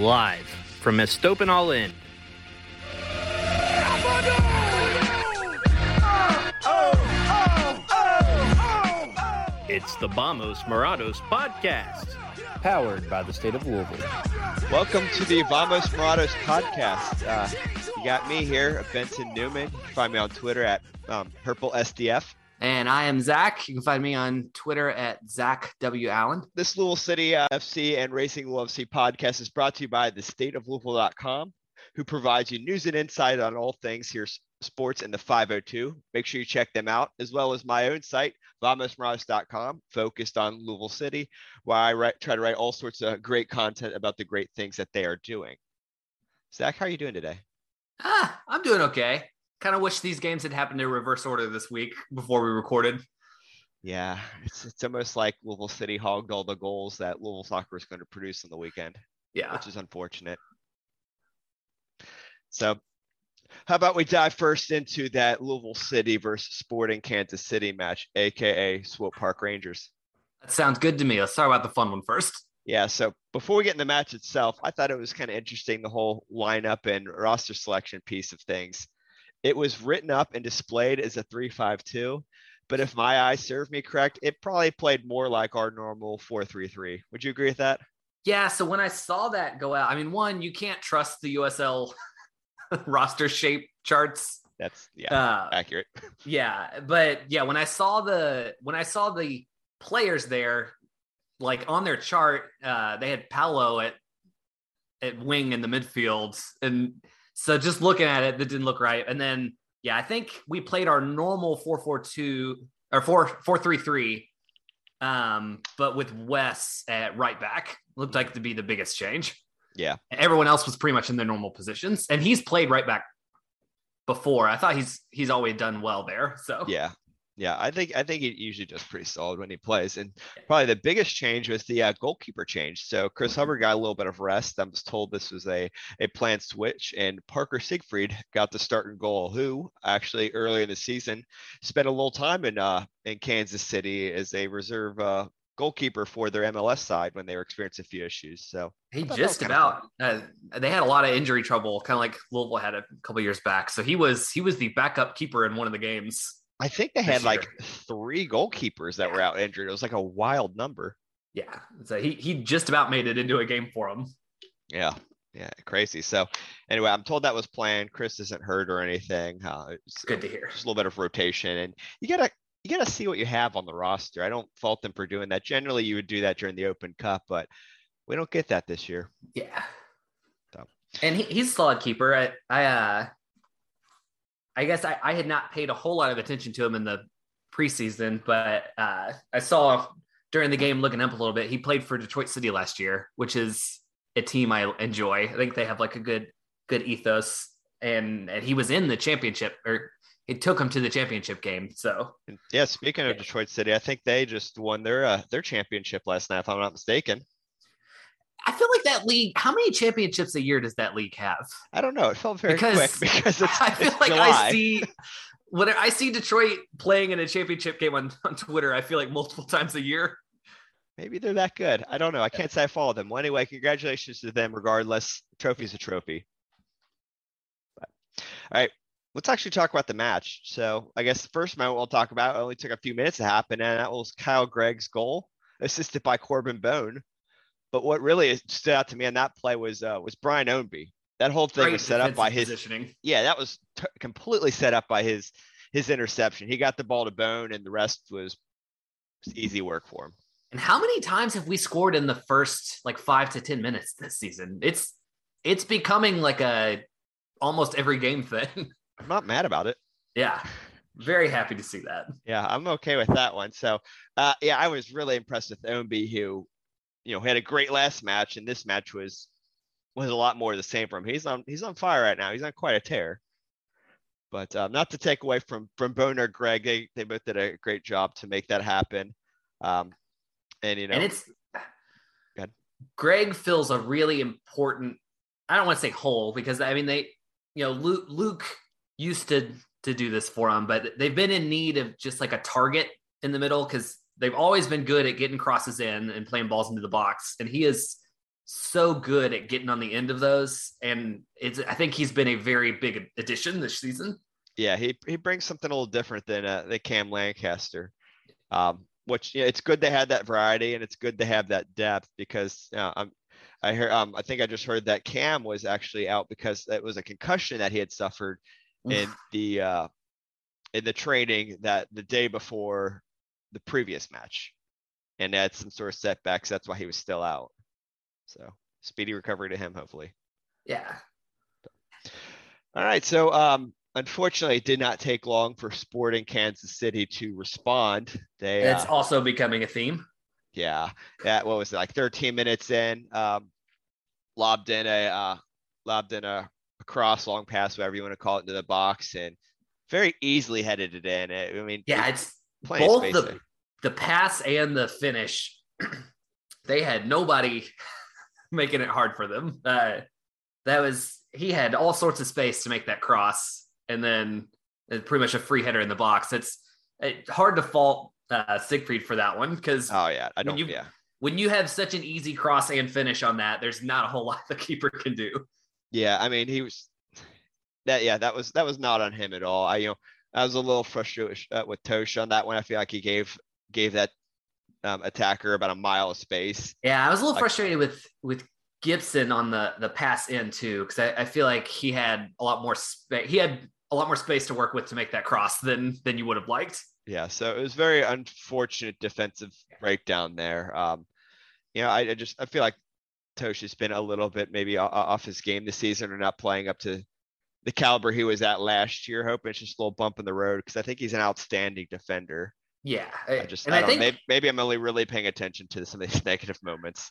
Live from Estopan All In. It's the Vamos Morados podcast, powered by the state of Louisville. Welcome to the Vamos Morados podcast. Uh, you got me here, Benton Newman. You can find me on Twitter at um, Purple SDF. And I am Zach. You can find me on Twitter at Zach W. Allen. This Louisville City uh, FC and Racing Louisville FC podcast is brought to you by the state of Louisville.com, who provides you news and insight on all things here sports in the 502. Make sure you check them out, as well as my own site, vamosmorados.com, focused on Louisville City, where I write, try to write all sorts of great content about the great things that they are doing. Zach, how are you doing today? Ah, I'm doing okay. Kind of wish these games had happened in reverse order this week before we recorded. Yeah, it's it's almost like Louisville City hogged all the goals that Louisville soccer is going to produce on the weekend. Yeah, which is unfortunate. So, how about we dive first into that Louisville City versus Sporting Kansas City match, aka Swope Park Rangers? That sounds good to me. Let's talk about the fun one first. Yeah, so before we get in the match itself, I thought it was kind of interesting the whole lineup and roster selection piece of things. It was written up and displayed as a 352, but if my eyes serve me correct, it probably played more like our normal 433. Would you agree with that? Yeah, so when I saw that go out, I mean, one, you can't trust the USL roster shape charts. That's yeah, uh, accurate. Yeah, but yeah, when I saw the when I saw the players there, like on their chart, uh, they had Paolo at at wing in the midfield, and so just looking at it, that didn't look right. And then yeah, I think we played our normal four four two or four four three three, um, but with Wes at right back looked like to be the biggest change. Yeah. Everyone else was pretty much in their normal positions, and he's played right back before. I thought he's he's always done well there. So yeah, yeah, I think I think he usually does pretty solid when he plays. And probably the biggest change was the uh, goalkeeper change. So Chris mm-hmm. Hubbard got a little bit of rest. I was told this was a a planned switch, and Parker Siegfried got the starting goal. Who actually earlier in the season spent a little time in uh in Kansas City as a reserve uh, goalkeeper for their MLS side when they were experiencing a few issues. So he just about uh, they had a lot of injury trouble, kind of like Louisville had a couple years back. So he was he was the backup keeper in one of the games. I think they had like three goalkeepers that were out injured. It was like a wild number. Yeah, so he he just about made it into a game for him. Yeah, yeah, crazy. So anyway, I'm told that was planned. Chris isn't hurt or anything. Uh, Good to hear. Just a little bit of rotation, and you gotta you got to see what you have on the roster. I don't fault them for doing that. Generally, you would do that during the Open Cup, but we don't get that this year. Yeah. So. And he, he's a solid keeper. I, I, uh, I guess I, I had not paid a whole lot of attention to him in the preseason, but uh, I saw during the game looking up a little bit. He played for Detroit City last year, which is a team I enjoy. I think they have like a good good ethos, and and he was in the championship or it took them to the championship game. So yeah, speaking of Detroit City, I think they just won their uh, their championship last night, if I'm not mistaken. I feel like that league. How many championships a year does that league have? I don't know. It felt very because quick because it's. I feel it's like July. I see when I see Detroit playing in a championship game on, on Twitter. I feel like multiple times a year. Maybe they're that good. I don't know. I can't say I follow them. Well, anyway, congratulations to them. Regardless, trophy's a trophy. But, all right, let's actually talk about the match. So I guess the first moment we'll talk about only took a few minutes to happen, and that was Kyle Greig's goal, assisted by Corben Bone. But what really stood out to me on that play was uh, was Brian Ownby. That whole thing Great was set up by his positioning. yeah, that was t- completely set up by his his interception. He got the ball to Bone, and the rest was, was easy work for him. And how many times have we scored in the first like five to ten minutes this season? It's it's becoming like a almost every game thing. I'm not mad about it. yeah, very happy to see that. Yeah, I'm okay with that one. So, uh, yeah, I was really impressed with Ownby, who, you know, we had a great last match, and this match was was a lot more the same for him. He's on he's on fire right now. He's on quite a tear. But um, not to take away from from Boner Greig, they they both did a great job to make that happen. Um, and you know, and it's. Greig fills a really important. I don't want to say hole because I mean they, you know, Luke, Luke used to to do this for him, but they've been in need of just like a target in the middle because they've always been good at getting crosses in and playing balls into the box, and he is so good at getting on the end of those. And it's I think he's been a very big addition this season. yeah, he he brings something a little different than uh, the Cam Lancaster. Um, which you know, it's good to have that variety and it's good to have that depth because you know, I'm I hear um I think I just heard that Cam was actually out because it was a concussion that he had suffered in the uh in the training that the day before the previous match. And had some sort of setbacks that's why he was still out. So speedy recovery to him hopefully. Yeah, all right so um unfortunately it did not take long for sporting kansas city to respond. They it's uh, also becoming a theme. yeah yeah what was it like 13 minutes in um lobbed in a uh lobbed in a, a cross long pass whatever you want to call it into the box and very easily headed it in. I mean Yeah, it's both the the pass and the finish. they had nobody making it hard for them. Uh, that was he had all sorts of space to make that cross, and then it's pretty much a free header in the box. It's, it's hard to fault uh, Siegfried for that one because oh yeah i when don't you- yeah when you have such an easy cross and finish on that, there's not a whole lot the keeper can do. Yeah, I mean, he was that. Yeah, that was that was not on him at all. I you know I was a little frustrated uh, with Totsch on that one. I feel like he gave gave that um, attacker about a mile of space. Yeah, I was a little Like- frustrated with with Gibson on the the pass in too because I, I feel like he had a lot more space. He had a lot more space to work with to make that cross than than you would have liked. Yeah, so it was very unfortunate defensive breakdown there. Um, you know, I, I just I feel like Totsch has been a little bit maybe off his game this season or not playing up to the caliber he was at last year. Hoping it's just a little bump in the road because I think he's an outstanding defender. Yeah, I eh, just and I, I, think maybe, maybe I'm only really paying attention to some of these negative moments.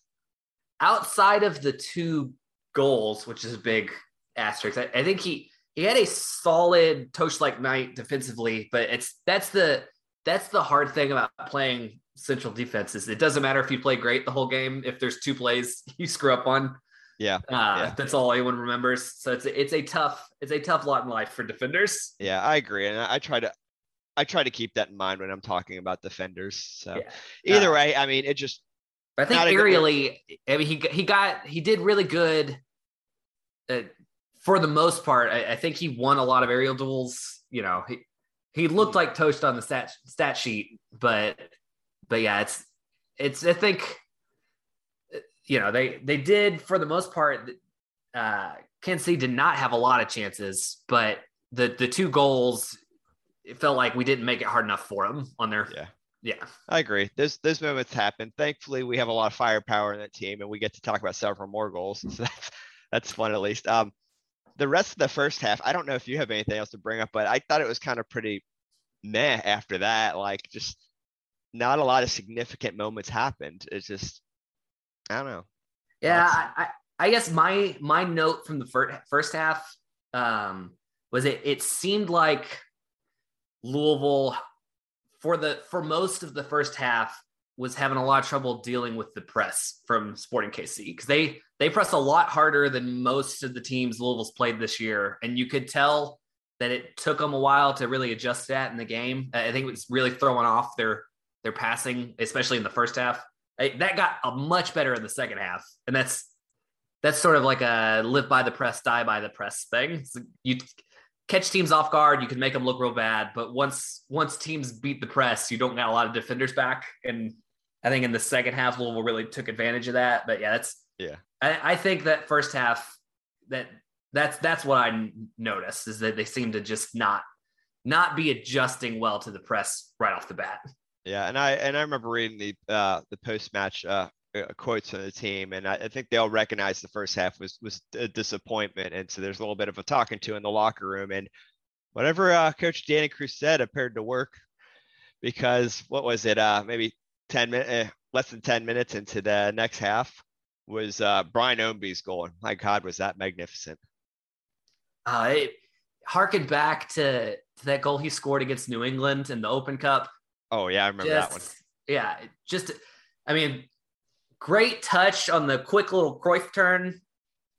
outside of the two goals, which is a big asterisk, I, I think he he had a solid Totsch like night defensively, but it's that's the that's the hard thing about playing central defenses. It doesn't matter if you play great the whole game. If there's two plays you screw up on, Yeah, uh, Yeah. that's all anyone remembers. So it's it's a tough it's a tough lot in life for defenders. Yeah, I agree, and I, I try to, I try to keep that in mind when I'm talking about defenders. So Yeah. either Uh, way, I mean, it just I think Not a good- aerially, I mean, he he got he did really good. Uh, for the most part, I, I think he won a lot of aerial duels. You know, he he looked like toast on the stat stat sheet, but but yeah, it's it's I think you know they they did for the most part. Uh, Kansas City did not have a lot of chances, but the the two goals, it felt like we didn't make it hard enough for them on their Yeah. yeah. I agree. Those those moments happen. Thankfully, we have a lot of firepower in that team, and we get to talk about several more goals. So that's that's fun at least. Um, the rest of the first half, I don't know if you have anything else to bring up, but I thought it was kind of pretty meh after that. Like just not a lot of significant moments happened. It's just I don't know. Yeah, I, I, I guess my my note from the first first half um, was it it seemed like Louisville for the for most of the first half was having a lot of trouble dealing with the press from Sporting KC because they they press a lot harder than most of the teams Louisville's played this year, and you could tell that it took them a while to really adjust that in the game. I think it was really throwing off their their passing, especially in the first half. I- that got a much better in the second half, and that's that's sort of like a live by the press, die by the press thing. So you catch teams off guard, you can make them look real bad, but once once teams beat the press, you don't got a lot of defenders back, and I think in the second half, Louisville really took advantage of that. But yeah, that's Yeah. I, I think that first half that that's that's what I noticed is that they seem to just not not be adjusting well to the press right off the bat. Yeah, and I and I remember reading the uh, the post match uh, uh, quotes from the team, and I, I think they all recognized the first half was was a disappointment, and so there's a little bit of a talking to in the locker room, and whatever uh, Coach Danny Cruz said appeared to work because what was it? Uh, maybe ten minutes, eh, less than ten minutes into the next half was uh, Brian Ownby's goal. My God, was that magnificent! Uh, it harkened back to, to that goal he scored against New England in the Open Cup. Oh yeah, I remember Just- that one. Yeah, just I mean, great touch on the quick little Cruyff turn,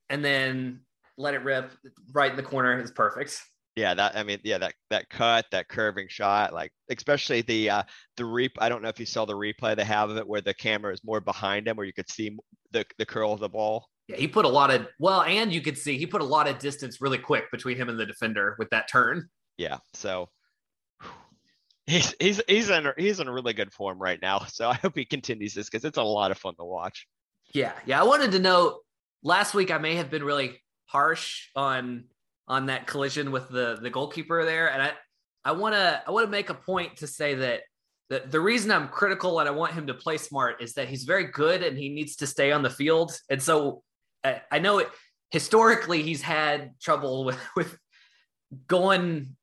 and then let it rip right in the corner is perfect. Yeah, that I mean, yeah, that that cut, that curving shot, like especially the uh the reap. I don't know if you saw the replay they have of it where the camera is more behind him, where you could see the the curl of the ball. Yeah, he put a lot of well, and you could see he put a lot of distance really quick between him and the defender with that turn. Yeah, so he's he's he's in he's in really good form right now. So I hope he continues this because it's a lot of fun to watch. Yeah, yeah. I wanted to know last week I may have been really harsh on on that collision with the the goalkeeper there, and I I want to I want to make a point to say that the the reason I'm critical and I want him to play smart is that he's very good and he needs to stay on the field, and so I, I know it historically he's had trouble with with going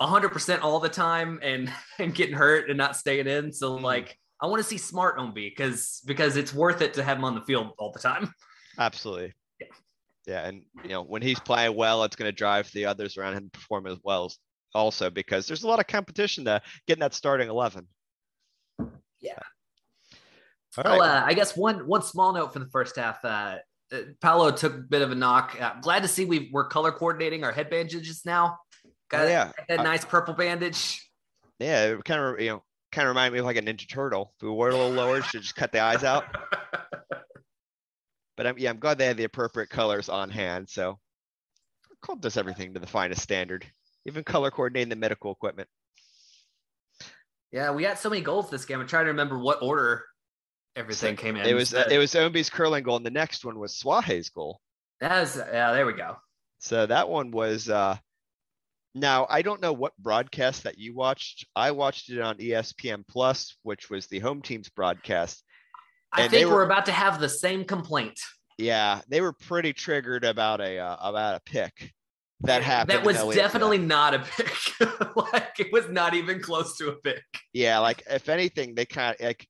100% all the time and and getting hurt and not staying in so Mhm. like I want to see smart Ownby because because it's worth it to have him on the field all the time. Absolutely. Yeah. Yeah, and you know when he's playing well, it's going to drive the others around him to perform as well. Also, because there's a lot of competition to getting that starting eleven. Yeah. All right. uh, I guess one one small note for the first half. Uh, uh, Paolo took a bit of a knock. Uh, glad to see we we're color coordinating our head bandages now. Got Oh, yeah. a I- nice purple bandage. Yeah, it kind of you know kind of remind me of like a Ninja Turtle. If we were a little lower, should just cut the eyes out. But I'm, yeah, I'm glad they had the appropriate colors on hand. So Colt does everything to the finest standard, even color coordinating the medical equipment. yeah, we got so many goals this game. I'm trying to remember what order everything came in. It was uh, it was Ownby's curling goal, and the next one was Swahe's goal. that was yeah. There we go. So that one was uh now I don't know what broadcast that you watched. I watched it on ESPN Plus, which was the home team's broadcast. I think were- we're about to have the same complaint. Yeah, they were pretty triggered about a uh, about a pick that happened. That was definitely not a pick. like it was not even close to a pick. yeah. Like if anything, they kind of like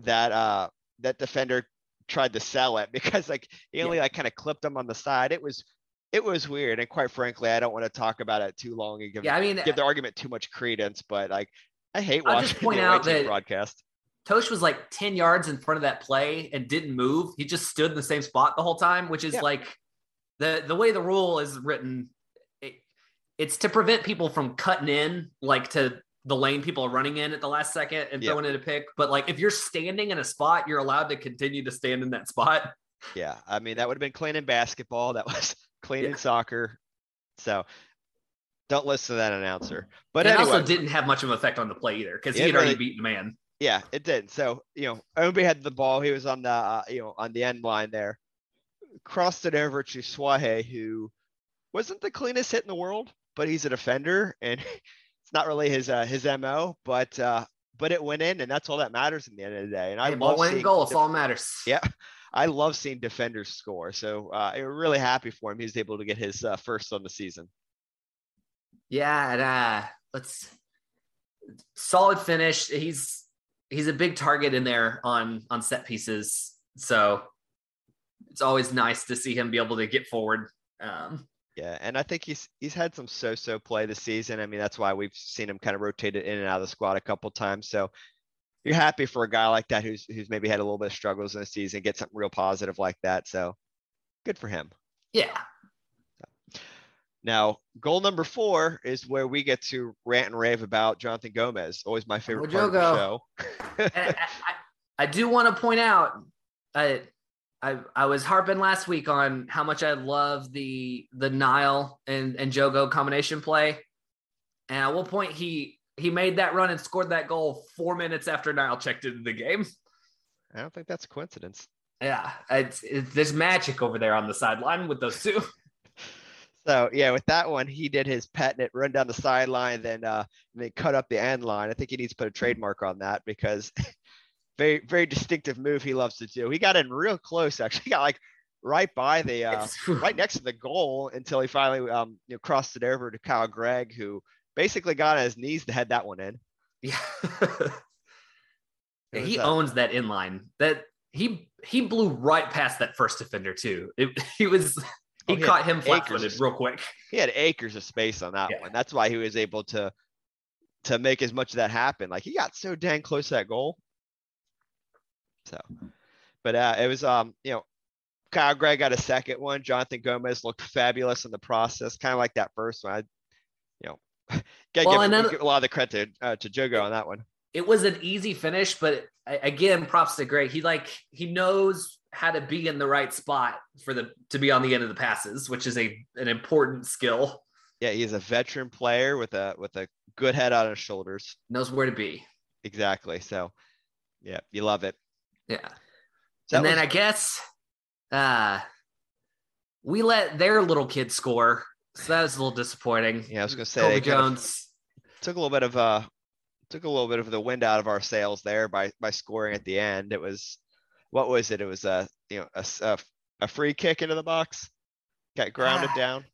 that uh that defender tried to sell it because like he only like kind of clipped him on the side. It was it was weird, and quite frankly, I don't want to talk about it too long and give Yeah, I mean, give the uh, argument too much credence, but like I hate I'll watching just point the out that- broadcast. Totsch was like 10 yards in front of that play and didn't move. He just stood in the same spot the whole time, which is Yeah. like the the way the rule is written. It, it's to prevent people from cutting in like to the lane people are running in at the last second and Yeah. throwing in a pick. But like if you're standing in a spot, you're allowed to continue to stand in that spot. Yeah, I mean that would have been clean in basketball. That was clean in soccer. So don't listen to that announcer. But it anyway, also didn't have much of an effect on the play either because he had already beaten the man. yeah, it did. So you know, Ownby had the ball. He was on the uh, you know on the end line there. Crossed it over to Swahe, who wasn't the cleanest hit in the world, but he's a defender, and it's not really his uh, his mo. But uh, but it went in, and that's all that matters in the end of the day. And I Hey, love winning seeing goal. It's all that matters. Yeah, I love seeing defenders score. So uh, I'm really happy for him. He's able to get his uh, first on the season. Yeah, and uh let's solid finish. He's he's a big target in there on on set pieces. So it's always nice to see him be able to get forward. Um Yeah, and I think he's he's had some so-so play this season. I mean, that's why we've seen him kind of rotated in and out of the squad a couple times. So you're happy for a guy like that who's who's maybe had a little bit of struggles in the season, get something real positive like that. So good for him. yeah. Now, goal number four is where we get to rant and rave about Jonathan Gomez. Always my favorite part of the show. I, I, I do want to point out I, I I was harping last week on how much I love the the Niall and, and Jogo combination play. And at one point he he made that run and scored that goal four minutes after Niall checked into the game. I don't think that's a coincidence. Yeah, it's, it's there's magic over there on the sideline with those two. So yeah, with that one, he did his patented run down the sideline, then uh, then cut up the end line. I think he needs to put a trademark on that because very very distinctive move he loves to do. He got in real close, actually, he got like right by the uh, right next to the goal until he finally um, you know crossed it over to Kyle Greig, who basically got on his knees to head that one in. Yeah. He was, uh, owns that inline. That he he blew right past that first defender too. It, he was he Oh, he caught him flat-footed real quick. he had acres of space on that Yeah. one. That's why he was able to to make as much of that happen. Like he got so dang close to that goal. So, but uh, it was um you know Kyle Greig got a second one. Jonathan Gomez looked fabulous in the process, kind of like that first one. I, you know, gotta Well, give, give a lot of the credit uh, to Jogo on that one. It was an easy finish, but again, props to Gray. He like he knows how to be in the right spot for the to be on the end of the passes, which is a an important skill. Yeah, he's a veteran player with a with a good head on his shoulders. Knows where to be. Exactly. So, yeah, you love it. Yeah. So and then was- I guess uh we let their little kid score. So that was a little disappointing. Yeah, I was gonna say Colby they kind of- Jones. took a little bit of uh took a little bit of the wind out of our sails there by by scoring at the end. It was what was it? It was a you know a a free kick into the box, got grounded Ah. down,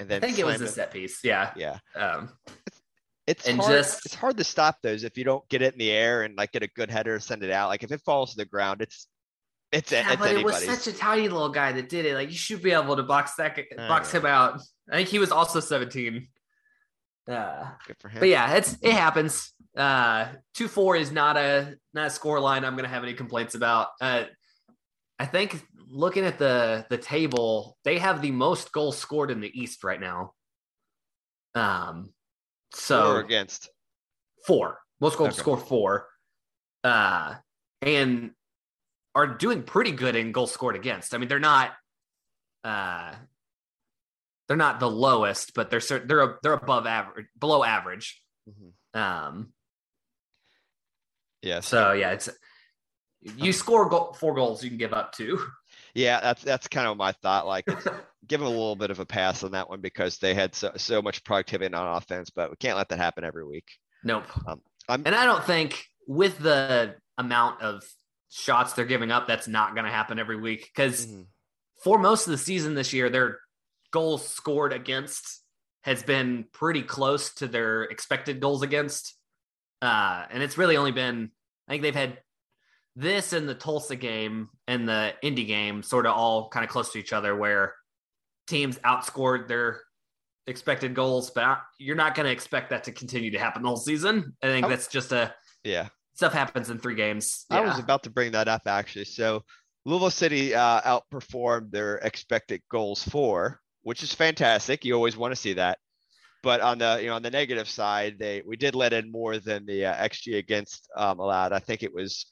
and then I think it was a set piece. Yeah. Yeah, Um, it's And hard. just- it's hard to stop those if you don't get it in the air and like get a good header, send it out. Like if it falls to the ground, it's it's yeah, it's but it was such a tiny little guy that did it. Like you should be able to box that box him out. I think he was also 17. Uh, Good for him. but yeah, it's it happens. Uh, two four is not a not a score line I'm gonna have any complaints about. Uh, I think looking at the the table, they have the most goals scored in the East right now. Um, so or against. four. Most goals Okay. score four. Uh, and are doing pretty good in goals scored against. I mean, they're not uh they're not the lowest, but they're they're they're above average, below average. Mhm. Um, Yes. so yeah, it's you score go- four goals, you can give up two. Yeah, that's that's kind of my thought. Like give them a little bit of a pass on that one because they had so, so much productivity on offense, but we can't let that happen every week. Nope. I'm- and I don't think with the amount of shots they're giving up, that's not going to happen every week because Mhm. for most of the season this year, their goals scored against has been pretty close to their expected goals against. Uh, and it's really only been, I think they've had this and the Tulsa game and the Indy game sort of all kind of close to each other where teams outscored their expected goals, but you're not going to expect that to continue to happen the whole season. I think that's just a Yeah, stuff happens in three games. I was about to bring that up actually. So Louisville City uh, outperformed their expected goals for, which is fantastic. You always want to see that. But on the you know on the negative side, they we did let in more than the uh, xG against um, allowed. I think it was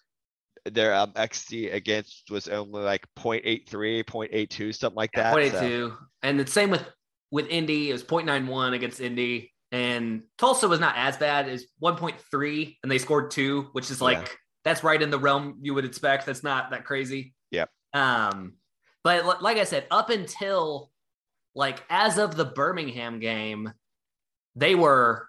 their um, xG against was only like 0.83, 0.82, something like that. Point eight so- and the same with with Indy. It was 0.91 against Indy, and Tulsa was not as bad. as one point three, and they scored two, which is like Yeah. that's right in the realm you would expect. That's not that crazy. Yeah. Um, but li- like I said, up until like as of the Birmingham game, they were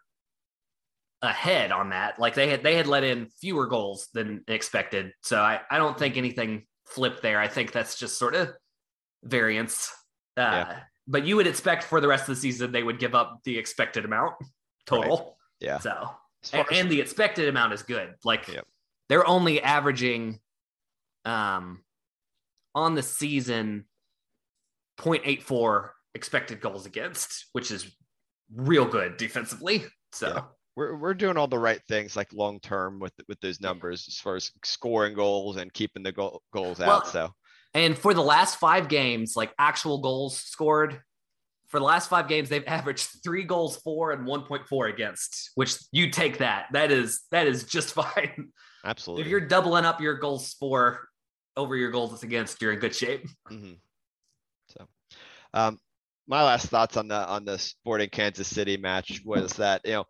ahead on that. Like they had they had let in fewer goals than expected. So I, I don't think anything flipped there. I think that's just sort of variance. Uh, Yeah. But you would expect for the rest of the season they would give up the expected amount total. Yeah. So and, and the expected amount is good. Like Yep. they're only averaging um on the season 0.84 expected goals against, which is real good defensively. So Yeah. we're we're doing all the right things like long term with with those numbers as far as scoring goals and keeping the goal, goals Well, out. So And for the last five games, like actual goals scored, for the last five games, they've averaged three goals for and 1.4 against, which you take that. That is that is just fine. absolutely. If you're doubling up your goals for over your goals against, you're in good shape. hmm So, um, my last thoughts on the on the Sporting Kansas City match was that you know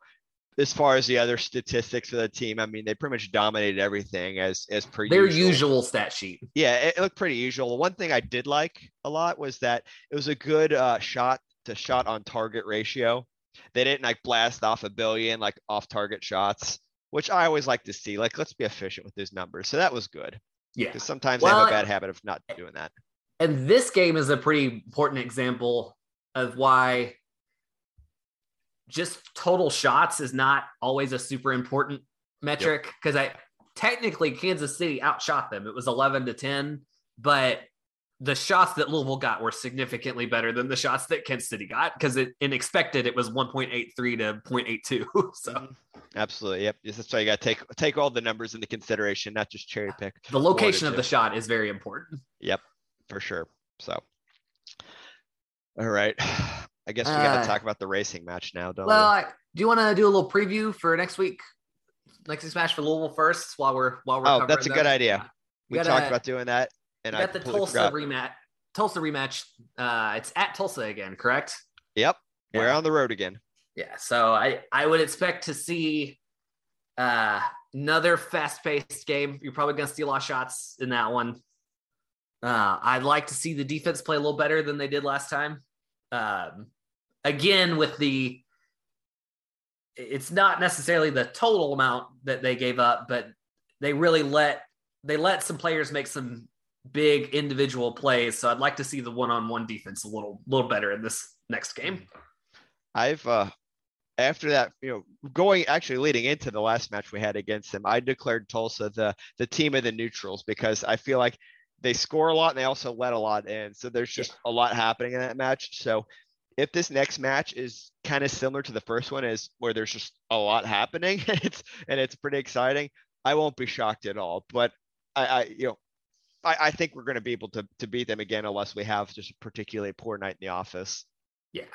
as far as the other statistics of the team, I mean, they pretty much dominated everything as as per Their usual. usual stat sheet. Yeah, it, it looked pretty usual. The One thing I did like a lot was that it was a good uh, shot to shot on target ratio. They didn't like blast off a billion like off target shots, which I always like to see. Like, let's be efficient with these numbers. So that was good Yeah. because sometimes they have a bad habit of not doing that. And this game is a pretty important example of why just total shots is not always a super important metric because I technically Kansas City outshot them. It was 11 to 10, but the shots that Louisville got were significantly better than the shots that Kansas City got because it in expected it was 1.83 to 0.82. so mm-hmm. Absolutely. Yep. That's why you got to take take all the numbers into consideration, not just cherry pick the location of the shot is very important. Yep, for sure. So, all right. I guess we got Uh, to talk about the racing match now, don't we? Well, do you want to do a little preview for next week? Next week's match for Louisville first while we're while we're Oh, that's a good idea. we? We We talked gotta- about doing that, and We I got the Tulsa forgot. rematch. Tulsa rematch. Uh, it's at Tulsa again, correct? Yep. We're on the road again. Yeah. So I I would expect to see uh, another fast paced game. You're probably gonna see a lot of shots in that one. Uh, I'd like to see the defense play a little better than they did last time. Um, again, with the it's not necessarily the total amount that they gave up, but they really let they let some players make some big individual plays. So I'd like to see the one on one defense a little little better in this next game. I've uh after that, you know, going actually leading into the last match we had against them, I declared Tulsa the the team of the neutrals because I feel like they score a lot and they also let a lot in. So there's just a lot happening in that match. So if this next match is kind of similar to the first one, is where there's just a lot happening, it's and it's pretty exciting. I won't be shocked at all. But I, I you know, I, I think we're going to be able to to beat them again unless we have just a particularly poor night in the office. Yeah,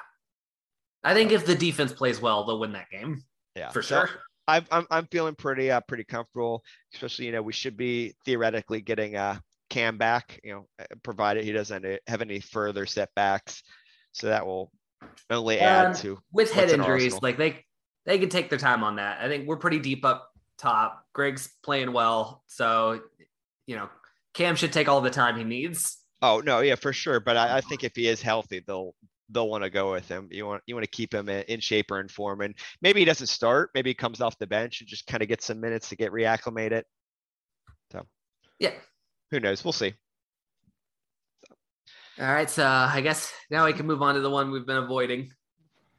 I think if the defense plays well, they'll win that game Yeah, for So, sure. I'm I'm I'm feeling pretty uh pretty comfortable, especially you know we should be theoretically getting uh Cam back, you know, uh, provided he doesn't uh, have any further setbacks, so that will only add Um, to with head in injuries, like they they can take their time on that. I think we're pretty deep up top. Greig's playing well, so you know Cam should take all the time he needs. Oh no, yeah, for sure. But I, I think if he is healthy, they'll they'll want to go with him. You want you want to keep him in, in shape or in form, and maybe he doesn't start. Maybe he comes off the bench and just kind of gets some minutes to get reacclimated. So Yeah. who knows? We'll see. All right, so I guess now we can move on to the one we've been avoiding.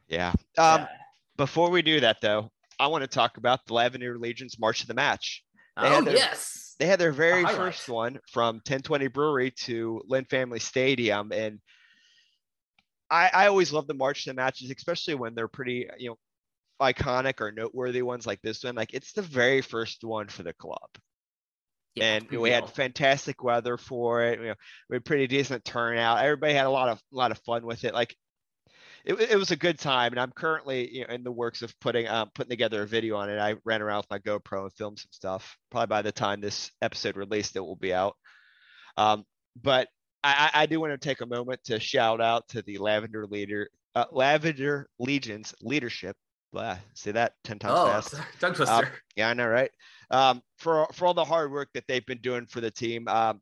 Yeah. Um, Yeah. Before we do that, though, I want to talk about the Lavender Legion's March of the Match. they had oh their- yes, They had their very highlight. first one from 1020 Brewery to Lynn Family Stadium, and I, I always love the March to the matches, especially when they're pretty, you know, iconic or noteworthy ones like this one. Like it's the very first one for the club, Yeah, and we had fantastic weather for it. You know, we had pretty decent turnout. Everybody had a lot of a lot of fun with it. Like it, it was a good time, and I'm currently you know in the works of putting um, putting together a video on it. I ran around with my GoPro and filmed some stuff. Probably by the time this episode released, it will be out. Um, but I, I do want to take a moment to shout out to the Lavender Leader, uh, Lavender Legion's leadership. Blah, say that ten times oh fast. tongue twister. Yeah, I know, right? Um, for for all the hard work that they've been doing for the team, um,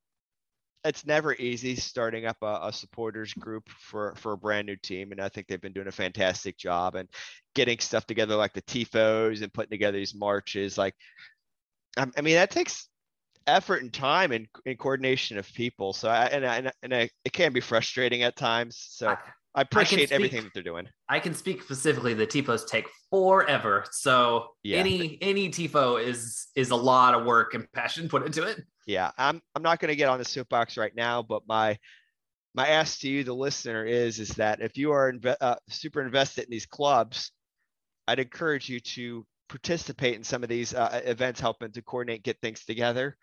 it's never easy starting up a, a supporters group for for a brand new team, and I think they've been doing a fantastic job and getting stuff together like the tifos and putting together these marches. Like, I, I mean, that takes effort and time and, and coordination of people. So, I, and I, and, I, and it can be frustrating at times. So, I- I appreciate speak- everything that they're doing. I can speak specifically. The tifos take forever, so Yeah. any any tifo is is a lot of work and passion put into it. yeah i'm i'm not going to get on the soapbox right now but my my ask to you the listener is is that if you are inve- uh, super invested in these clubs i'd encourage you to participate in some of these uh, events helping to coordinate get things together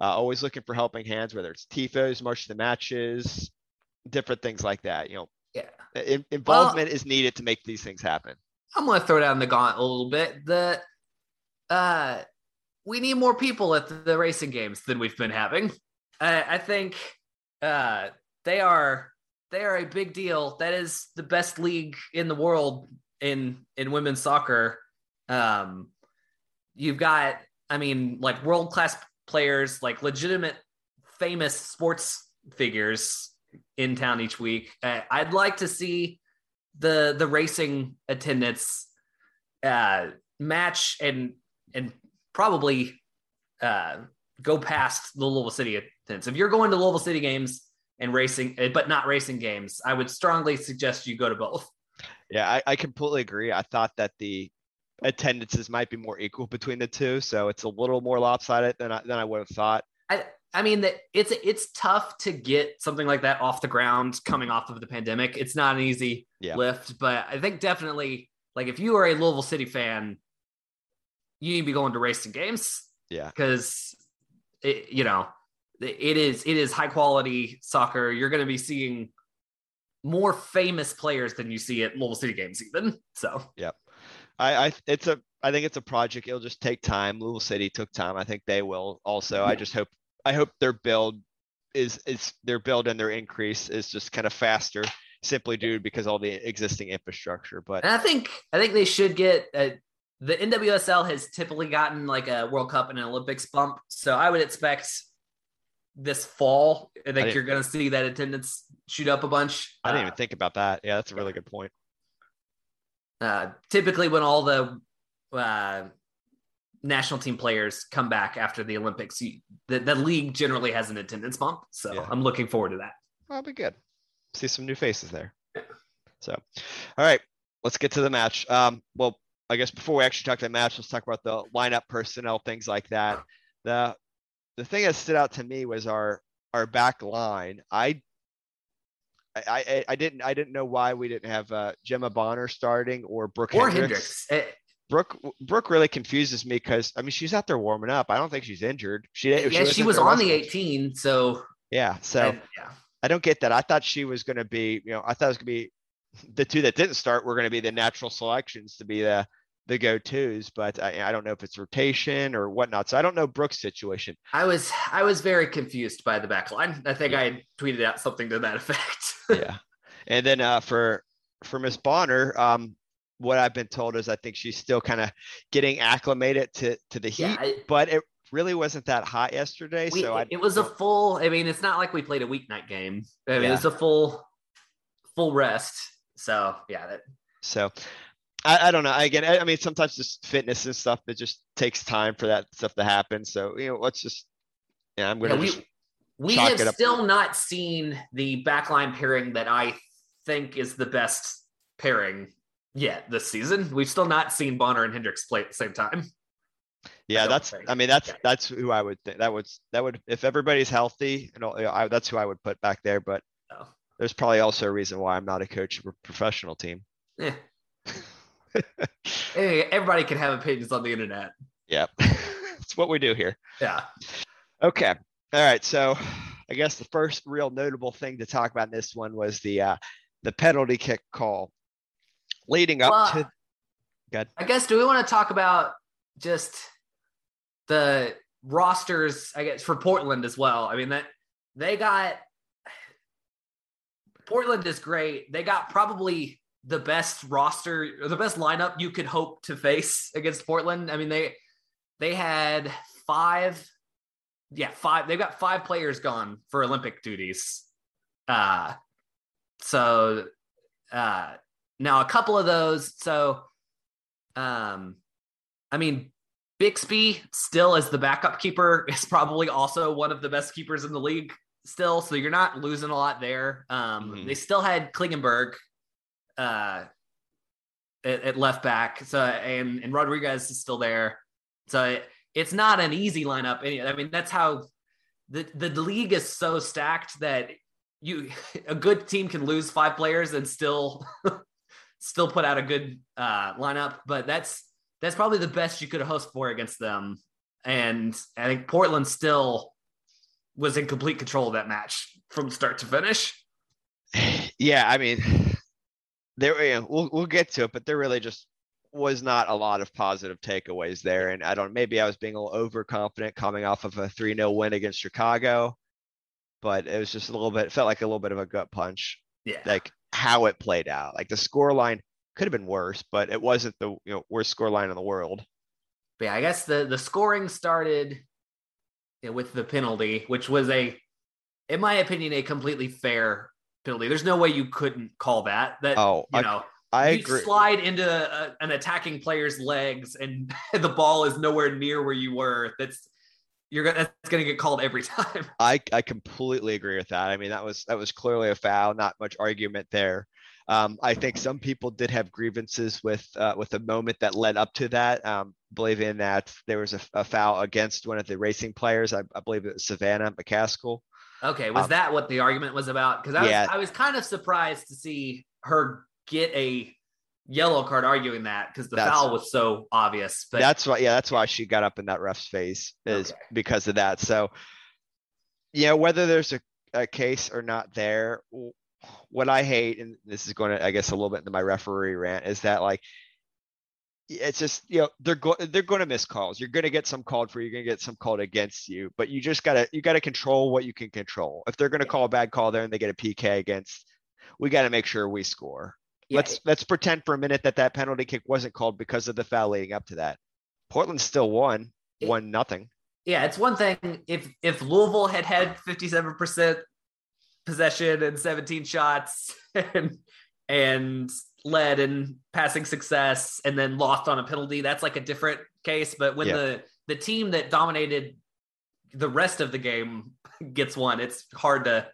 uh, always looking for helping hands whether it's tifos march the matches different things like that you know Yeah, in- involvement is needed to make these things happen I'm gonna throw down the gauntlet a little bit. that uh, we need more people at the, the racing games than we've been having. I, I think uh, they are they are a big deal. That is the best league in the world in in women's soccer, Um, you've got, I mean, like world class players, like legitimate famous sports figures in town each week. Uh, I'd like to see the the racing attendance uh, match and and probably uh, go past the Louisville City attendance. If you're going to Louisville City games and racing, uh, but not racing games, I would strongly suggest you go to both. Yeah, I, I completely agree. I thought that the attendances might be more equal between the two, so it's a little more lopsided than I, than I would have thought. I I mean that it's it's tough to get something like that off the ground coming off of the pandemic. It's not an easy Yeah. lift, but I think definitely like if you are a Louisville City fan, you need to be going to racing games Yeah. because it, you know it is it is high quality soccer. You're going to be seeing more famous players than you see at Louisville City games, even. So yeah, I, I it's a I think it's a project. It'll just take time. Louisville City took time. I think they will also. I just hope I hope their build is is their build and their increase is just kind of faster simply due because all the existing infrastructure. But And I think I think they should get a, the NWSL has typically gotten like a World Cup and an Olympics bump, so I would expect this fall. I think didn't- you're going to see that attendance shoot up a bunch. I didn't Uh, even think about that. Yeah, that's a really good point. uh, typically, when all the uh, national team players come back after the Olympics, you, the, the league generally has an attendance bump. So Yeah. I'm looking forward to that. That'll be good. See some new faces there. So, all right, let's get to the match. Um, well, I guess before we actually talk to the match, let's talk about the lineup, personnel, things like that. The the thing that stood out to me was our our back line. I I, I, I didn't I didn't know why we didn't have uh, Gemma Bonner starting or Brooke Or Hendrix. Hendrix. Brooke Brooke really confuses me because I mean she's out there warming up. I don't think she's injured. She yeah, she wasn't was on the 18, so Yeah, so yeah. I don't get that. I thought she was going to be, you know, I thought it was going to be the two that didn't start were going to be the natural selections to be the the go tos, but I, I don't know if it's rotation or whatnot. So I don't know Brooks' situation. I was I was very confused by the back line. I think I tweeted out something to that effect. yeah, and then uh, for for Miss Bonner, um, what I've been told is I think she's still kind of getting acclimated to to the heat, yeah, I- but it really wasn't that hot yesterday. we- so I it was a full. I mean, it's not like we played a weeknight game. I mean, Yeah. it's a full full rest. So yeah, that, So I, I don't know. Again, I, I mean, sometimes just fitness and stuff, it just takes time for that stuff to happen. So, you know, let's just, yeah, I'm going to we we have still not seen the backline pairing that I think is the best pairing yet this season. We've still not seen Bonner and Hendrix play at the same time. yeah, don't that's, think. I mean, that's, Yeah. that's who I would think that would, that would, if everybody's healthy and all, I, that's who I would put back there. But Oh. there's probably also a reason why I'm not a coach of a professional team. Yeah. Hey, everybody can have opinions on the internet. Yeah. it's what we do here. Yeah. Okay. All right. So I guess the first real notable thing to talk about in this one was the, uh, the penalty kick call leading up Well, to, Good. I guess do we want to talk about just the rosters, I guess, for Portland as well? I mean that they got Portland is great. They got probably the best roster, or the best lineup you could hope to face against Portland. I mean, they they had five, yeah, five. They've got five players gone for Olympic duties. Uh so uh now a couple of those, so um I mean Bixby still as the backup keeper is probably also one of the best keepers in the league still. So you're not losing a lot there. Um, Mhm. They still had Klingenberg uh, at, at left back. So and and Rodriguez is still there. So it, it's not an easy lineup. I mean, that's how the the league is so stacked that you a good team can lose five players and still still put out a good uh, lineup. But that's that's probably the best you could have host for against them. And I think Portland still was in complete control of that match from start to finish. yeah, I mean, there we'll we'll get to it, but there really just was not a lot of positive takeaways there. And I don't maybe I was being a little overconfident coming off of a 3-0 win against Chicago, but it was just a little bit felt like a little bit of a gut punch, Yeah. like how it played out. Like the score line could have been worse, but it wasn't the you know worst score line in the world. But yeah, I guess the the scoring started with the penalty, which was a, in my opinion, a completely fair penalty. There's no way you couldn't call that. That oh, you I, know. I you agree. slide into a, an attacking player's legs and the ball is nowhere near where you were. That's you're gonna that's gonna get called every time. I I completely agree with that. I mean, that was that was clearly a foul. Not much argument there. Um, I think some people did have grievances with uh, with the moment that led up to that, um, believing that there was a, a, foul against one of the racing players. I, I believe it was Savannah McCaskill. Okay, was um, that what the argument was about? Because I, yeah. I was kind of surprised to see her get a yellow card arguing that because the that's, foul was so obvious. But that's why, yeah, that's why she got up in that ref's face is okay. because of that. So, you know, whether there's a, a case or not there, what I hate, and this is going to, I guess, a little bit into my referee rant, is that like it's just you know they're going they're going to miss calls. You're going to get some called for. You're going to get some called against you, but you just gotta you gotta control what you can control. If they're going to call a bad call there and they get a PK against, we got to make sure we score. Yeah. Let's let's pretend for a minute that that penalty kick wasn't called because of the foul leading up to that. Portland still won, one nothing. Yeah, it's one thing if if Louisville had had 57 percent possession and 17 shots and and led in passing success and then lost on a penalty that's like a different case but when yeah. the the team that dominated the rest of the game gets one it's hard to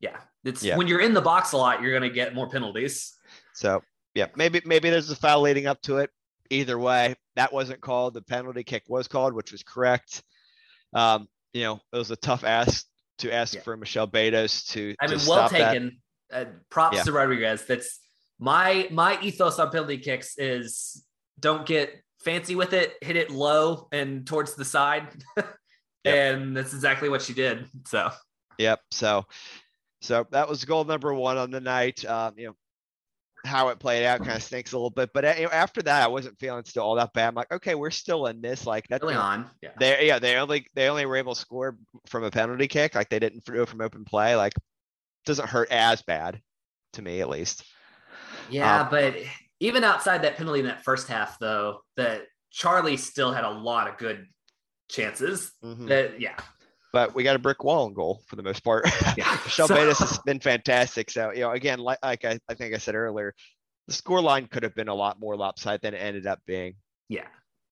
yeah it's yeah. when you're in the box a lot you're going to get more penalties so yeah maybe maybe there's a foul leading up to it either way that wasn't called the penalty kick was called which was correct um you know it was a tough ask to ask yeah. for Michelle Betos to. I mean, to well taken. Uh, props yeah. to Rodriguez. That's my my ethos on penalty kicks is don't get fancy with it, hit it low and towards the side, yep. and that's exactly what she did. So. Yep. So, so that was goal number one on the night. Um, you know, how it played out kind of stinks a little bit. But uh, after that, I wasn't feeling still all that bad. I'm like, okay, we're still in this. Like that's early on. Yeah. They yeah they only they only were able to score from a penalty kick. Like they didn't do it from open play. Like doesn't hurt as bad to me at least. Yeah, um, but even outside that penalty in that first half, though, that Charley still had a lot of good chances. Mm-hmm. That yeah, but we got a brick wall in goal for the most part. Yeah. Michelle so... Betos has been fantastic. So, you know, again, like, like I, I think I said earlier, the score line could have been a lot more lopsided than it ended up being. Yeah.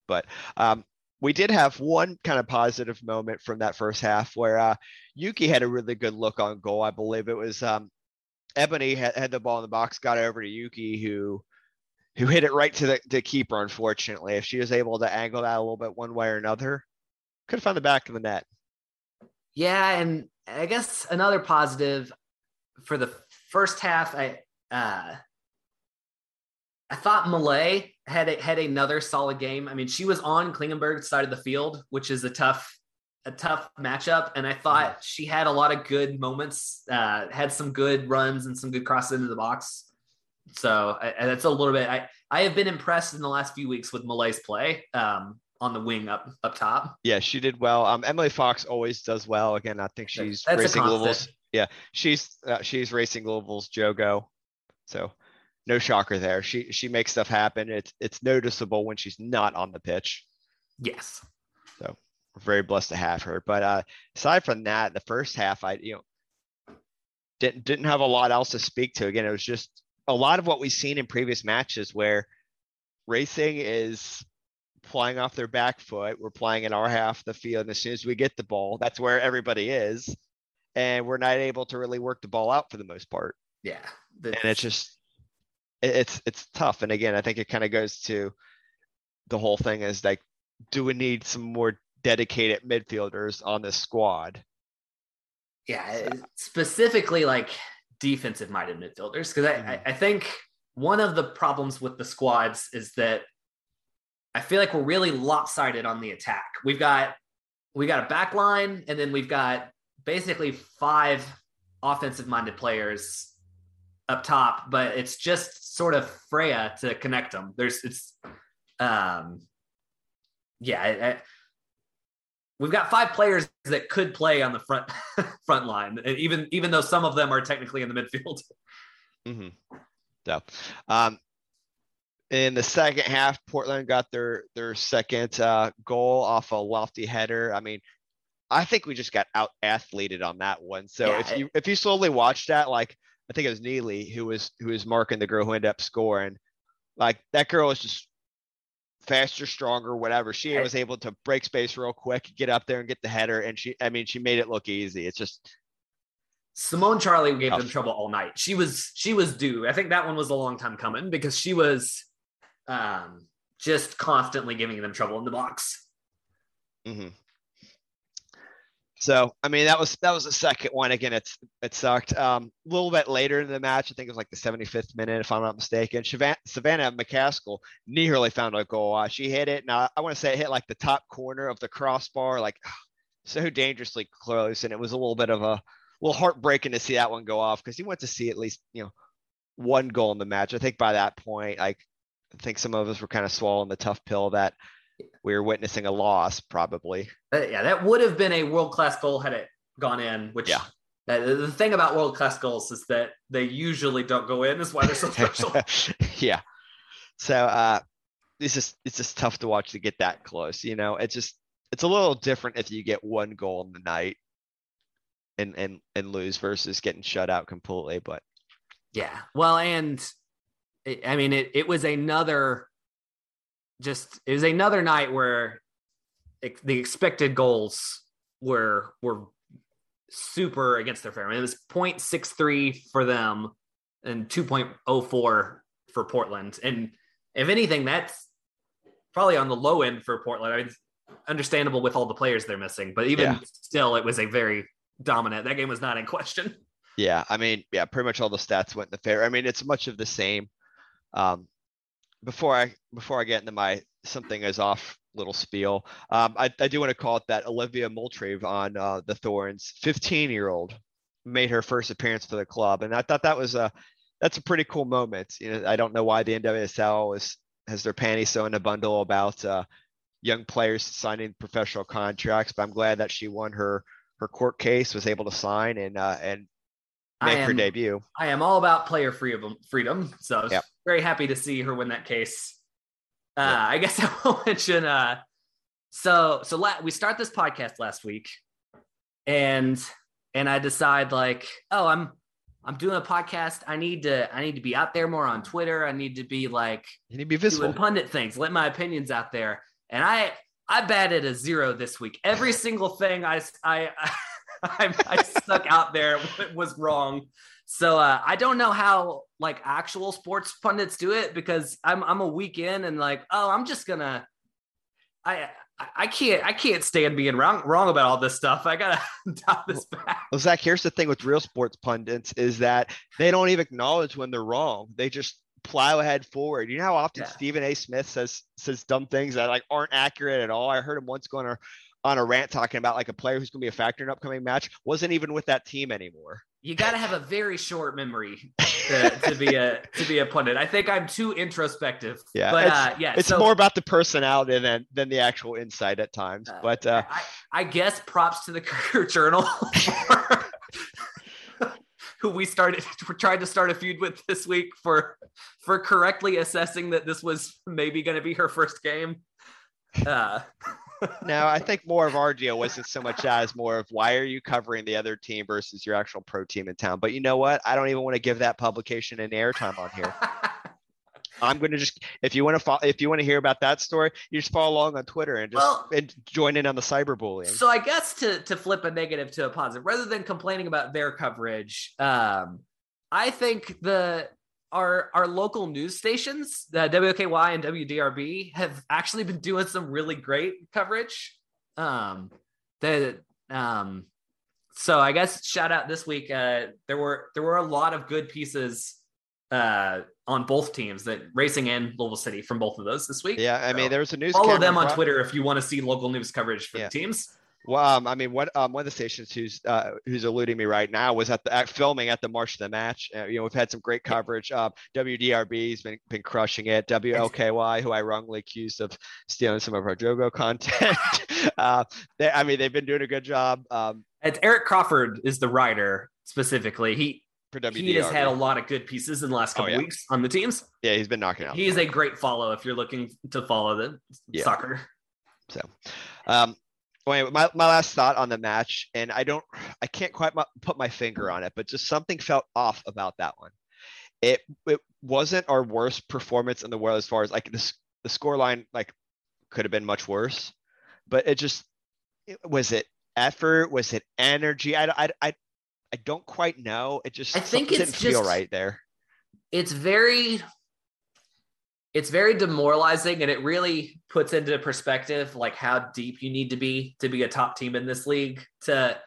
But um, we did have one kind of positive moment from that first half where uh, Yuki had a really good look on goal. I believe it was um, Ebony had, had the ball in the box, got over to Yuki, who who hit it right to the, the keeper. Unfortunately, if she was able to angle that a little bit one way or another, could have found the back of the net. Yeah, and I guess another positive for the first half, I uh, I thought Malay had a, had another solid game. I mean, she was on Klingenberg's side of the field, which is a tough a tough matchup, and I thought mm-hmm. she had a lot of good moments. Uh, had some good runs and some good crosses into the box. So I, that's a little bit. I I have been impressed in the last few weeks with Malay's play. Um, on the wing up up top. Yeah, she did well. Um, Emily Fox always does well. Again, I think she's That's racing Louisville's. Yeah, she's uh, she's racing Louisville's Jogo. So no shocker there. She she makes stuff happen. It's it's noticeable when she's not on the pitch. Yes. So we're very blessed to have her. But uh, aside from that, the first half, I you know didn't didn't have a lot else to speak to. Again, it was just a lot of what we've seen in previous matches where racing is playing off their back foot. We're playing in our half of the field. And as soon as we get the ball, that's where everybody is. And we're not able to really work the ball out for the most part. Yeah. And it's just it's it's tough. And again, I think it kind of goes to the whole thing is like, do we need some more dedicated midfielders on this squad? Yeah, so. specifically like defensive minded midfielders. Because I, mm-hmm. I, I think one of the problems with the squads is that I feel like we're really lopsided on the attack. We've got we got a back line, and then we've got basically five offensive minded players up top, but it's just sort of Freya to connect them. There's it's um yeah, I, I, we've got five players that could play on the front front line, even even though some of them are technically in the midfield. Mm-hmm. So, um, in the second half, Portland got their their second uh, goal off a lofty header. I mean, I think we just got out athleted on that one. So Yeah, if you if you slowly watch that, like I think it was Nealy who was who was marking the girl who ended up scoring. Like that girl is just faster, stronger, whatever. She was able to break space real quick, get up there and get the header, and she I mean she made it look easy. It's just Simone Charley gave them trouble all night. She was she was due. I think that one was a long time coming because she was um just constantly giving them trouble in the box. hmm So I mean that was that was the second one. Again, it's it sucked. Um, a little bit later in the match, I think it was like the 75th minute, if I'm not mistaken. Savannah, Savannah McCaskill nearly found a goal. Uh, she hit it. Now I want to say it hit like the top corner of the crossbar, like so dangerously close, and it was a little bit of a little heartbreaking to see that one go off because he went to see at least you know one goal in the match. I think by that point, like I think some of us were kind of swallowing the tough pill that we were witnessing a loss, probably. Uh, yeah, that would have been a world class goal had it gone in. Which Yeah. uh, the thing about world class goals is that they usually don't go in. Is why they're so special. yeah. So uh it's just it's just tough to watch to get that close. You know, it's just it's a little different if you get one goal in the night and and and lose versus getting shut out completely. But Yeah. Well, and I mean, it, it was another, just, it was another night where the expected goals were, were super against their fair. I mean, it was 0.63 for them and 2.04 for Portland. And if anything, that's probably on the low end for Portland. I mean, it's understandable with all the players they're missing, but even Yeah. still, it was a very dominant. That game was not in question. yeah, I mean, yeah, pretty much all the stats went in the favor. I mean, it's much of the same. Um before I before I get into my something is off little spiel, um, I, I do want to call it that Olivia Moultrie on uh, the Thorns, 15 year old, made her first appearance for the club, and I thought that was a that's a pretty cool moment. You know, I don't know why the NWSL is has their panties so in a bundle about uh, young players signing professional contracts, but I'm glad that she won her her court case, was able to sign and uh, and make her debut. I am all about player freedom. Freedom. So Yep. Very happy to see her win that case. Uh, Yep. I guess I will mention. Uh, so so la- we start this podcast last week, and and I decide like, oh, I'm I'm doing a podcast. I need to I need to be out there more on Twitter. I need to be like You need to be doing visible. pundit things, let my opinions out there. And I I batted a zero this week. Every single thing I I I, I stuck out there was wrong. So uh, I don't know how like actual sports pundits do it because I'm I'm a week in and like oh I'm just gonna I I- can't I can't stand being wrong wrong about all this stuff. I gotta dial this back. Well, Zach, here's the thing with real sports pundits is that they don't even acknowledge when they're wrong. They just plow ahead forward. You know how often Yeah. Stephen A. Smith says says dumb things that like aren't accurate at all. I heard him once going on a, on a rant talking about like a player who's going to be a factor in an upcoming match wasn't even with that team anymore. You got to have a very short memory to, to be a to be a pundit. I think I'm too introspective. Yeah, but it's- uh, yeah, It's so- more about the personality than than the actual insight at times. Uh, But uh, I, I guess props to the Courier Journal, who we started we tried to start a feud with this week for for correctly assessing that this was maybe going to be her first game. No, I think more of our deal wasn't so much as more of why are you covering the other team versus your actual pro team in town. But you know what? I don't even want to give that publication an airtime on here. I'm going to just if you want to follow, if you want to hear about that story, you just follow along on Twitter and just Well- and join in on the cyberbullying. so I guess to to flip a negative to a positive, rather than complaining about their coverage, um, I think the our our local news stations, the WKY and WDRB, have actually been doing some really great coverage. Um, the um, so I guess shout out this week. Uh, there were there were a lot of good pieces uh on both teams that racing and Louisville City from both of those this week. yeah, I mean So there was a news. follow them on Twitter if you want to see local news coverage for Yeah. the teams. Well, um, I mean, what um, one of the stations who's uh, who's eluding me right now was at the at filming at the March of the Match. Uh, you know, we've had some great coverage. Um, WDRB's been been crushing it. WLKY, who I wrongly accused of stealing some of our Jogo content. uh, they, I mean, they've been doing a good job. Um, It's Eric Crawford is the writer specifically. He he has had a lot of good pieces in the last Oh, couple yeah. weeks on the teams. yeah, he's been knocking out. He is a great follow if you're looking to follow the Yeah. soccer. So, um, well, anyway, my, my last thought on the match, and I don't, I can't quite put my finger on it, but just something felt off about that one. It it wasn't our worst performance in the world as far as like this the score line like could have been much worse, but it just it- was it effort? Was it energy? I I I, I don't quite know. It just I think it's didn't feel right there. it's very it's very demoralizing and it really puts into perspective like how deep you need to be to be a top team in this league to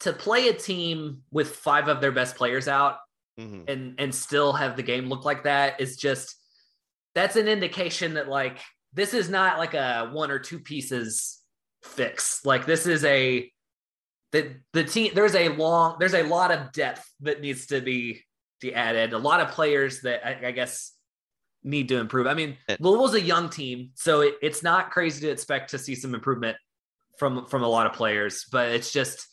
to play a team with five of their best players out Mhm. and and still have the game look like that is just that's an indication that like this is not like a one or two pieces fix like this is a the the team there's a long there's a lot of depth that needs to be be added a lot of players that i, I guess need to improve i mean It- louisville's a young team so it, it's not crazy to expect to see some improvement from from a lot of players but it's just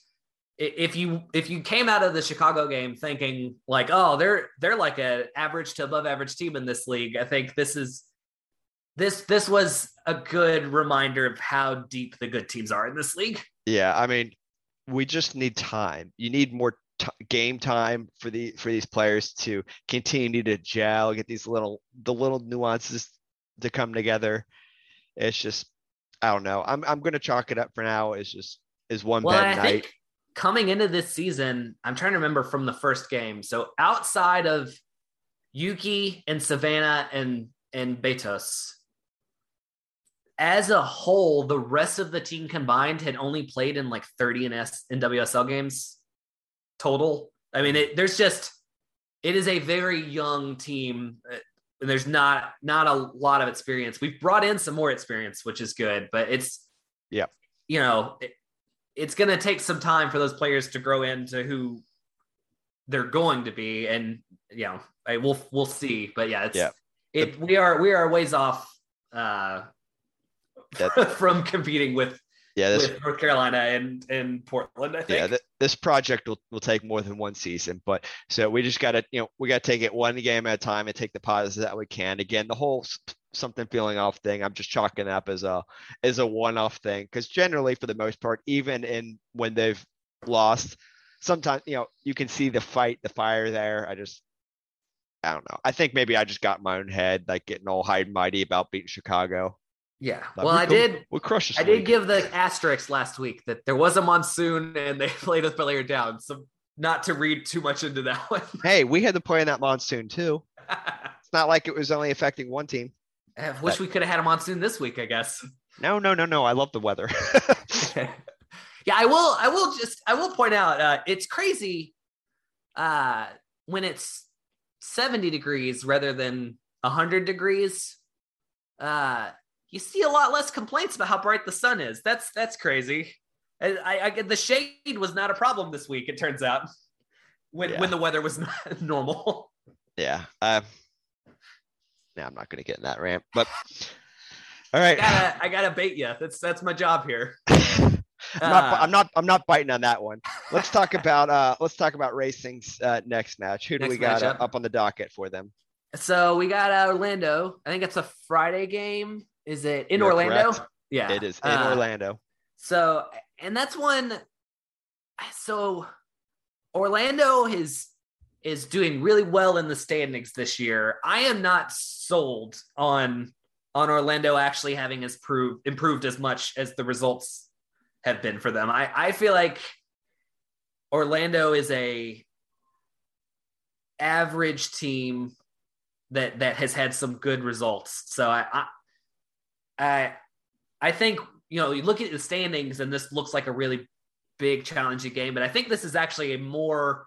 if you if you came out of the Chicago game thinking like oh they're they're like a average to above average team in this league, I think this is this this was a good reminder of how deep the good teams are in this league. Yeah, I mean, we just need time. You need more t- game time for the for these players to continue to gel, get these little the little nuances to come together. It's just I don't know. I'm I'm gonna chalk it up for now. It's just is one Well, bad I night. coming into this season, I'm trying to remember from the first game. So outside of Yuki and Savannah and and Betos, as a whole, the rest of the team combined had only played in like 30 in S in WSL games total. I mean, it, there's just it is a very young team. uh, And there's not not a lot of experience. We've brought in some more experience, which is good, but it's Yeah. you know, it, it's going to take some time for those players to grow into who they're going to be, and you know, I, we'll we'll see. But yeah, it's Yeah. it. We are we are ways off uh, from competing with Yeah, this with North Carolina and and Portland. I think. yeah th- this project will, will take more than one season but so we just gotta you know we gotta take it one game at a time and take the positives that we can again the whole something feeling off thing i'm just chalking up as a as a one-off thing because generally for the most part even in when they've lost sometimes you know you can see the fight the fire there i just i don't know i think maybe i just got in my own head like getting all high and mighty about beating chicago yeah. But Well, we- I did. we crushed I did give the asterisk last week that there was a monsoon and they played a player down. So not to read too much into that one. hey we had to play in that monsoon too it's not like it was only affecting one team I wish we could have had a monsoon this week, I guess. No, no, no, no. I love the weather. yeah, I will. I will just. I will point out. Uh, it's crazy uh, when it's seventy degrees rather than hundred degrees. Uh, you see a lot less complaints about how bright the sun is. That's that's crazy. I, I, I the shade was not a problem this week. It turns out when Yeah. when the weather was not normal. yeah. Uh, yeah, I'm not going to get in that rant, but all right. I gotta I gotta bait you. That's that's my job here. I'm not, Uh, I'm not, I'm not biting on that one. Let's talk about, uh, let's talk about racing's uh, next match. Who do we got uh, matchup. up on the docket for them? So we got Orlando. I think it's a Friday game. Is it in You're Orlando? correct. Yeah, It is in Uh, Orlando. So, and that's one. So, Orlando is is doing really well in the standings this year. I am not sold on on Orlando actually having as proved improved as much as the results have been for them. I I feel like Orlando is a average team that that has had some good results. So I I I, I think you know you look at the standings and this looks like a really big challenging game, but I think this is actually a more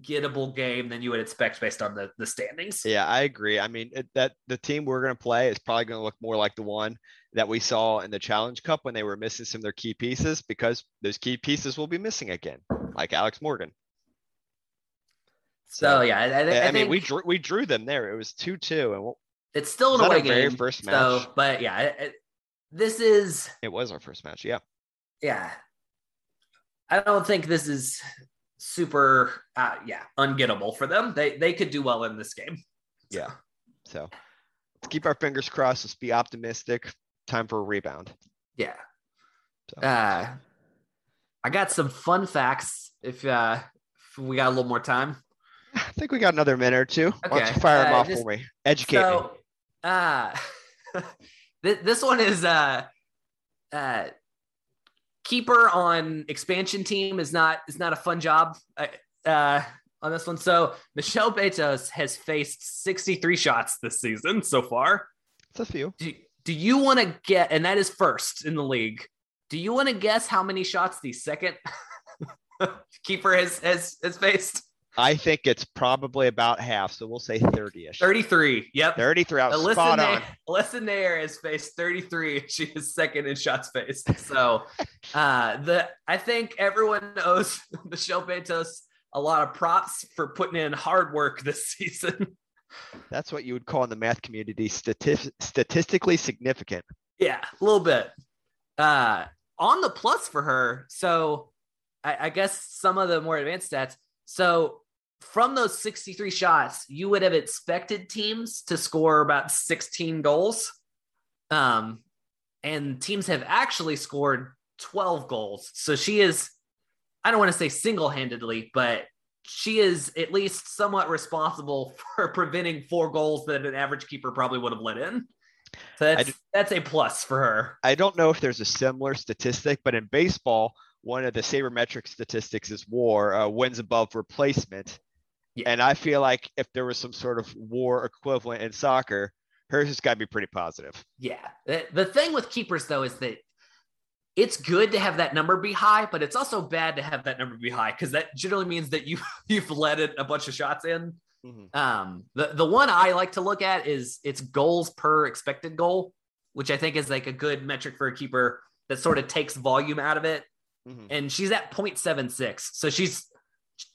gettable game than you would expect based on the the standings. Yeah, I agree. I mean, it, that the team we're going to play is probably going to look more like the one that we saw in the Challenge Cup when they were missing some of their key pieces because those key pieces will be missing again, like Alex Morgan. So yeah, I, I, I, I mean, think we drew we drew them there. It was two two, and we'll, it's still an away our very game. first So, but yeah, I- I- this is it was our first match. Yeah, yeah. I don't think this is super, uh, yeah, ungettable for them. They they could do well in this game. Yeah. So let's keep our fingers crossed. Let's be optimistic. Time for a rebound. Yeah. So. Uh, I got some fun facts. If uh, if we got a little more time. I think we got another minute or two. Why don't Okay, you fire them uh, off just- for me? Educate me. uh, th- this one is uh, uh, keeper on expansion team is not is not a fun job. Uh, uh, on this one, so Michelle Betos has faced 63 shots this season so far. It's a few. Do, do you want to get, and that is first in the league. Do you want to guess how many shots the second keeper has has has faced? I think it's probably about half. So we'll say 30 ish. 33. Yep. 33 out. Alyssa, Spot Naeher, on. Alyssa Naeher has faced 33. She is second in shots faced. So uh the I think everyone owes Michelle Betos a lot of props for putting in hard work this season. That's what you would call in the math community statis- statistically significant. Yeah, a little bit. Uh, on the plus for her, so I, I guess some of the more advanced stats. So from those 63 shots, you would have expected teams to score about 16 goals. Um, and teams have actually scored 12 goals. So she is, I don't want to say single handedly, but she is at least somewhat responsible for preventing four goals that an average keeper probably would have let in. So that's that's a plus for her. I don't know if there's a similar statistic, but in baseball, one of the sabermetric statistics is WAR, uh, wins above replacement. Yeah. And I feel like if there was some sort of WAR equivalent in soccer, hers has got to be pretty positive. Yeah. The, the thing with keepers though is that it's good to have that number be high, but it's also bad to have that number be high because that generally means that you you've let it a bunch of shots in. Um, the the one I like to look at is it's goals per expected goal, which I think is like a good metric for a keeper that sort of takes volume out of it. Mhm. And she's at 0.76, so she's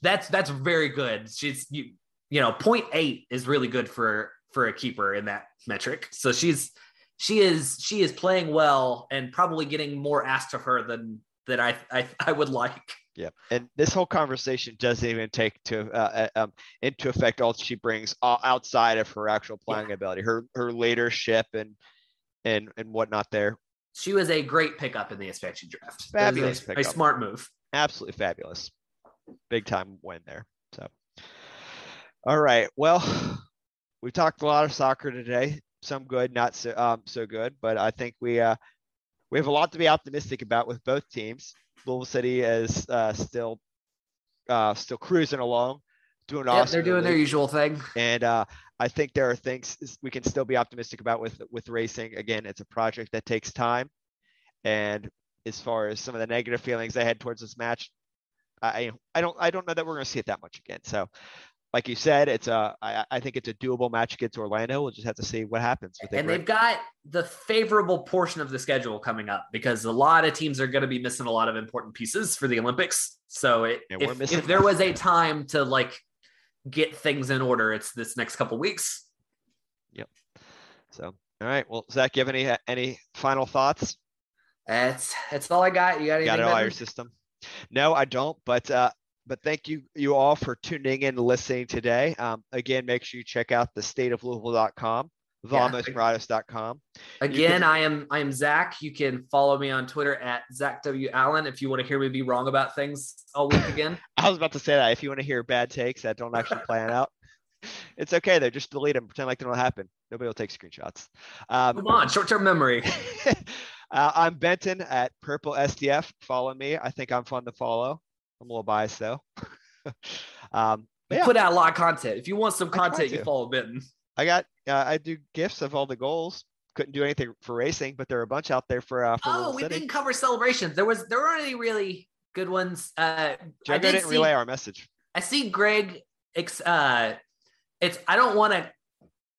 that's that's very good. She's you you know 0.8 is really good for for a keeper in that metric. So she's she is she is playing well and probably getting more asked of her than that I I, I would like. Yeah, and this whole conversation doesn't even take to uh, uh, um, into effect all she brings outside of her actual playing ability, her her leadership and and and whatnot. There, She was a great pickup in the expansion draft. Fabulous a, a smart move. absolutely fabulous, big time win there. So, all right, well, we talked a lot of soccer today. Some good, not so um, so good, but I think we uh we have a lot to be optimistic about with both teams. Louisville City is uh, still uh, still cruising along, doing Yep, awesome. they're doing their usual thing. And uh, I think there are things we can still be optimistic about with with racing. Again, it's a project that takes time. And as far as some of the negative feelings I had towards this match, I I don't I don't know that we're going to see it that much again. So, like you said, it's a I, I think it's a doable match against Orlando. We'll just have to see what happens. And they've got the favorable portion of the schedule coming up because a lot of teams are going to be missing a lot of important pieces for the Olympics. So it, And if, missing if there was a time to like get things in order, it's this next couple weeks. Yep. So, all right. Well, Zach, you have any any final thoughts? That's that's all I got. You got anything? got it all your system? No, I don't. But uh, but thank you you all for tuning in and listening today. Um, again, make sure you check out the stateoflouisville.com, Yeah. vamosmirados.com. Again, can- I am I am Zach. You can follow me on Twitter at Zach W Allen if you want to hear me be wrong about things all week again. I was about to say that if you want to hear bad takes that don't actually plan out, it's okay though. Just delete them, pretend like they don't happen. Nobody will take screenshots. Um, Come on, short term memory. uh, I'm Benton at Purple SDF. Follow me. I think I'm fun to follow. I'm a little biased though. um, yeah, put out a lot of content. If you want some content, you follow Benton. I got uh, I do gifts of all the goals. Couldn't do anything for racing, but there are a bunch out there for uh, for Oh, we City. didn't cover celebrations. There was there weren't any really good ones. Uh, I did didn't see, relay our message. I see Greig. Ex, uh, it's I don't want to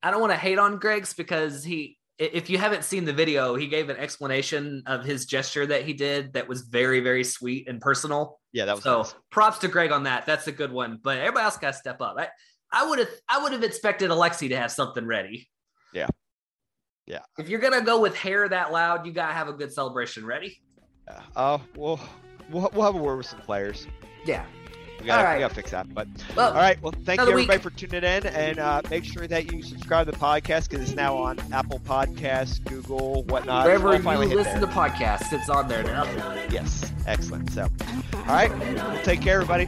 I don't want to hate on Greig's because he if you haven't seen the video, he gave an explanation of his gesture that he did that was very very sweet and personal. Yeah, that was So nice. props to Greig on that. That's a good one. But everybody else got to step up. I I would have I would have expected Alexi to have something ready. Yeah. Yeah. If you're gonna go with hair that loud, you gotta have a good celebration ready. Yeah. Uh, we'll, we'll we'll have a word with some players. Yeah. We gotta, All right. we gotta fix that. But Well, all right. Well, thank you everybody week. for tuning in, and uh, make sure that you subscribe to the podcast because it's now on Apple Podcasts, Google, whatnot. Wherever I'll you listen there. to podcasts, it's on there now. Yes, excellent. So, all right. Well, take care, everybody.